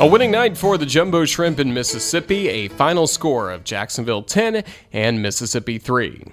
A winning night for the Jumbo Shrimp in Mississippi, a final score of Jacksonville 10 and Mississippi 3.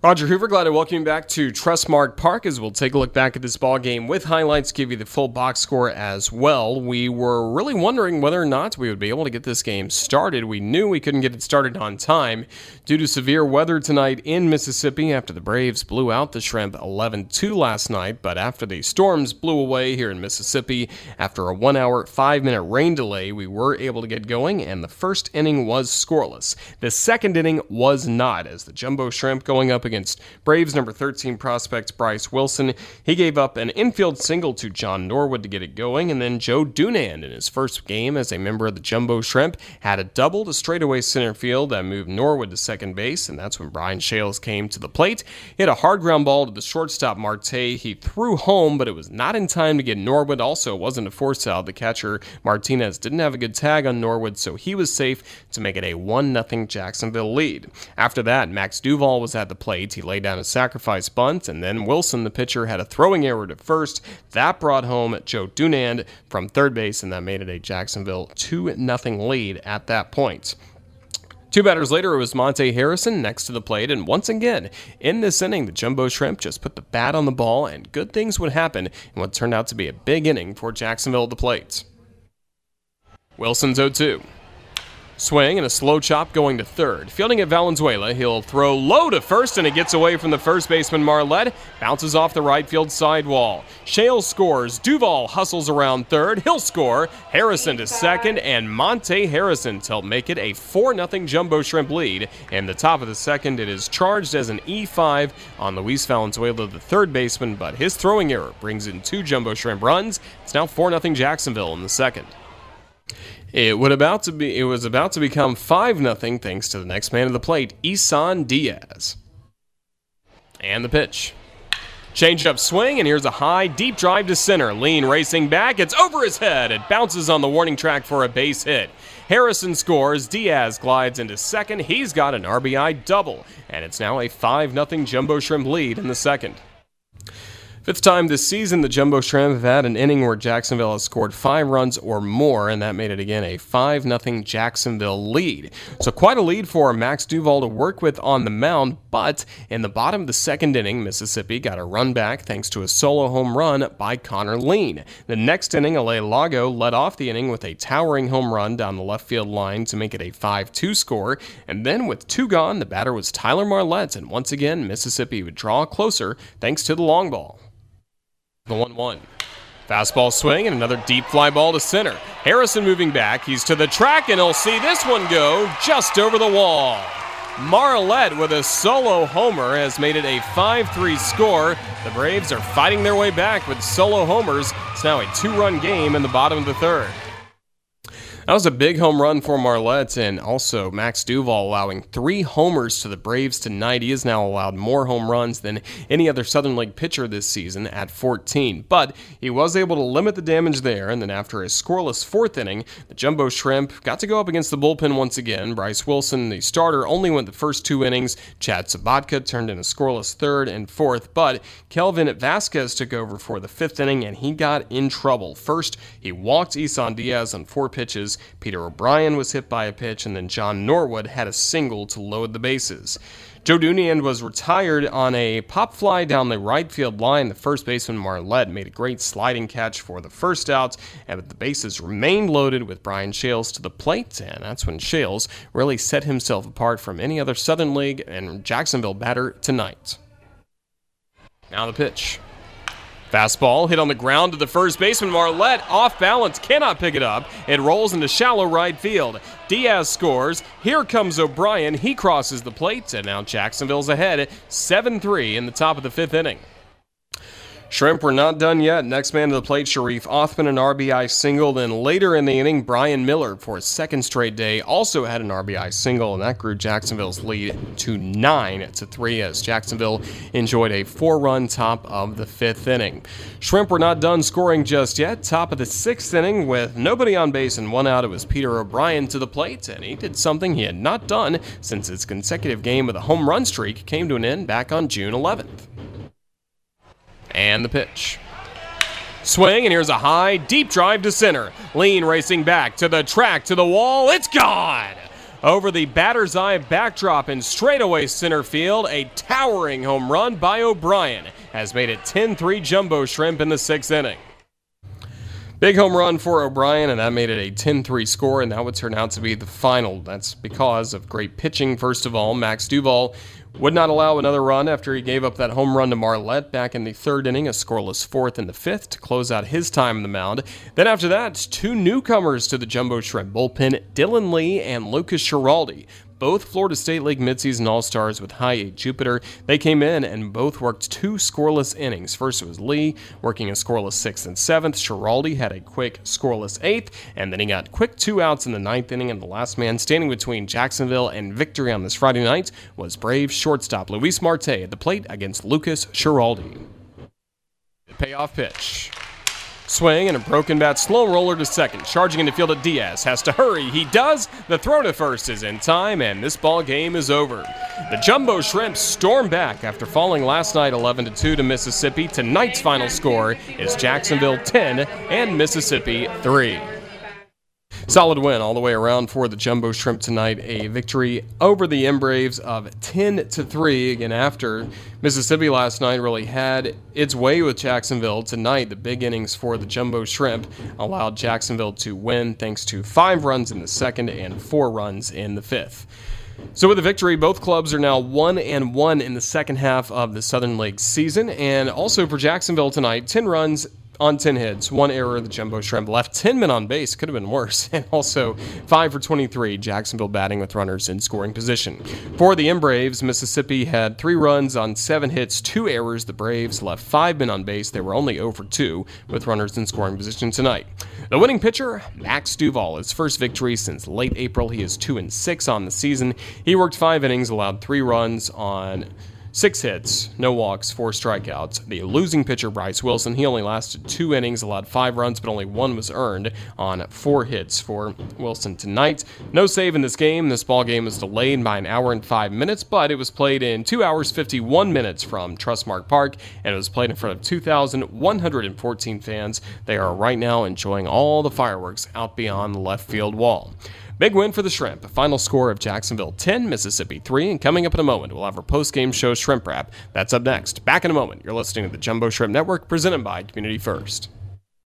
Roger Hoover, glad to welcome you back to Trustmark Park as we'll take a look back at this ball game with highlights, give you the full box score as well. We were really wondering whether or not we would be able to get this game started. We knew we couldn't get it started on time due to severe weather tonight in Mississippi after the Braves blew out the Shrimp 11-2 last night, but after the storms blew away here in Mississippi, after a 1-hour, 5-minute rain delay, we were able to get going and the first inning was scoreless. The second inning was not as the Jumbo Shrimp going up against Braves number 13 prospect Bryce Wilson. He gave up an infield single to John Norwood to get it going, and then Joe Dunand in his first game as a member of the Jumbo Shrimp had a double to straightaway center field that moved Norwood to second base, and that's when Brian Schales came to the plate. He had a hard ground ball to the shortstop Marte. He threw home, but it was not in time to get Norwood. Also, it wasn't a force out. The catcher Martinez didn't have a good tag on Norwood, so he was safe to make it a 1 0 Jacksonville lead. After that, Max Duval was at the plate He laid down a sacrifice bunt, and then Wilson, the pitcher, had a throwing error to first. That brought home Joe Dunand from third base, and that made it a Jacksonville 2 0 lead at that point. Two batters later, it was Monte Harrison next to the plate, and once again, in this inning, the Jumbo Shrimp just put the bat on the ball, and good things would happen in what turned out to be a big inning for Jacksonville at the plate. Wilson's 0 2. Swing and a slow chop going to third. Fielding at Valenzuela, he'll throw low to first and it gets away from the first baseman Marlette. Bounces off the right field sidewall. Shale scores. Duval hustles around third. He'll score. Harrison to second and Monte Harrison to make it a 4 0 Jumbo Shrimp lead. In the top of the second, it is charged as an E5 on Luis Valenzuela, the third baseman, but his throwing error brings in two Jumbo Shrimp runs. It's now 4 0 Jacksonville in the second. It would about to be it was about to become 5 nothing thanks to the next man of the plate, Isan Diaz. And the pitch. Changed up swing, and here's a high, deep drive to center. Lien racing back. It's over his head. It bounces on the warning track for a base hit. Harrison scores. Diaz glides into second. He's got an RBI double. And it's now a 5 0 Jumbo Shrimp lead in the second. Fifth time this season, the Jumbo Shrimp have had an inning where Jacksonville has scored five runs or more, and that made it again a 5 0 Jacksonville lead. So, quite a lead for Max Duval to work with on the mound, but in the bottom of the second inning, Mississippi got a run back thanks to a solo home run by Connor Lien. The next inning, Alay Lago led off the inning with a towering home run down the left field line to make it a 5 2 score, and then with two gone, the batter was Tyler Marlette, and once again, Mississippi would draw closer thanks to the long ball. The 1 1. Fastball swing and another deep fly ball to center. Harrison moving back. He's to the track and he'll see this one go just over the wall. Marlette with a solo homer has made it a 5 3 score. The Braves are fighting their way back with solo homers. It's now a two run game in the bottom of the third. That was a big home run for Marlette, and also Max Duval allowing three homers to the Braves tonight. He has now allowed more home runs than any other Southern League pitcher this season at 14. But he was able to limit the damage there, and then after a scoreless fourth inning, the Jumbo Shrimp got to go up against the bullpen once again. Bryce Wilson, the starter, only went the first two innings. Chad Sobotka turned in a scoreless third and fourth, but Kelvin Vasquez took over for the fifth inning, and he got in trouble. First, he walked Isan Diaz on four pitches. Peter O'Brien was hit by a pitch, and then John Norwood had a single to load the bases. Joe Dunand was retired on a pop fly down the right field line. The first baseman Marlette made a great sliding catch for the first out, and the bases remained loaded with Brian Schales to the plate, and that's when Schales really set himself apart from any other Southern League and Jacksonville batter tonight. Now the pitch. Fastball hit on the ground to the first baseman. Marlette off balance, cannot pick it up. It rolls into shallow right field. Diaz scores. Here comes O'Brien. He crosses the plate, and now Jacksonville's ahead 7 3 in the top of the fifth inning. Shrimp were not done yet. Next man to the plate, Sharif Othman, an RBI single. Then later in the inning, Brian Miller, for his second straight day, also had an RBI single, and that grew Jacksonville's lead to 9 to 3 as Jacksonville enjoyed a four run top of the fifth inning. Shrimp were not done scoring just yet. Top of the sixth inning, with nobody on base and one out, it was Peter O'Brien to the plate, and he did something he had not done since his consecutive game with a home run streak came to an end back on June 11th. And the pitch. Swing, and here's a high, deep drive to center. Lien racing back to the track, to the wall. It's gone! Over the batter's eye backdrop in straightaway center field, a towering home run by O'Brien has made it 10 3 Jumbo Shrimp in the sixth inning. Big home run for O'Brien, and that made it a 10 3 score, and that would turn out to be the final. That's because of great pitching, first of all. Max Duval would not allow another run after he gave up that home run to Marlette back in the third inning, a scoreless fourth in the fifth to close out his time on the mound. Then after that, two newcomers to the Jumbo Shrimp bullpen, Dylan Lee and Lukas Schiraldi both Florida State League midseason All Stars with high A Jupiter. They came in and both worked two scoreless innings. First it was Lee working a scoreless sixth and seventh. Schiraldi had a quick scoreless eighth, and then he got quick two outs in the ninth inning. And the last man standing between Jacksonville and victory on this Friday night was Brave shortstop Luis Marte at the plate against Lukas Schiraldi. Payoff pitch. Swing and a broken bat slow roller to second. Charging into field at Diaz. Has to hurry. He does. The throw to first is in time, and this ball game is over. The Jumbo Shrimps storm back after falling last night 11 2 to Mississippi. Tonight's final score is Jacksonville 10 and Mississippi 3. Solid win all the way around for the Jumbo Shrimp tonight. A victory over the Embraves of 10 to 3. Again, after Mississippi last night really had its way with Jacksonville, tonight the big innings for the Jumbo Shrimp allowed Jacksonville to win thanks to five runs in the second and four runs in the fifth. So with the victory, both clubs are now one and one in the second half of the Southern League season, and also for Jacksonville tonight, ten runs on 10 hits, one error. The Jumbo Shrimp left 10 men on base, could have been worse, and also 5 for 23. Jacksonville batting with runners in scoring position. For the M Braves, Mississippi had three runs on seven hits, two errors. The Braves left five men on base. They were only 0 for 2 with runners in scoring position tonight. The winning pitcher, Max Duval, his first victory since late April. He is 2 and 6 on the season. He worked five innings, allowed three runs on Six hits, no walks, four strikeouts. The losing pitcher, Bryce Wilson, he only lasted two innings, allowed five runs, but only one was earned on four hits for Wilson tonight. No save in this game. This ball game was delayed by an hour and five minutes, but it was played in two hours, 51 minutes from Trustmark Park, and it was played in front of 2,114 fans. They are right now enjoying all the fireworks out beyond the left field wall. Big win for the Shrimp. A Final score of Jacksonville 10, Mississippi 3. And coming up in a moment, we'll have our post game show Shrimp Wrap. That's up next. Back in a moment. You're listening to the Jumbo Shrimp Network presented by Community First.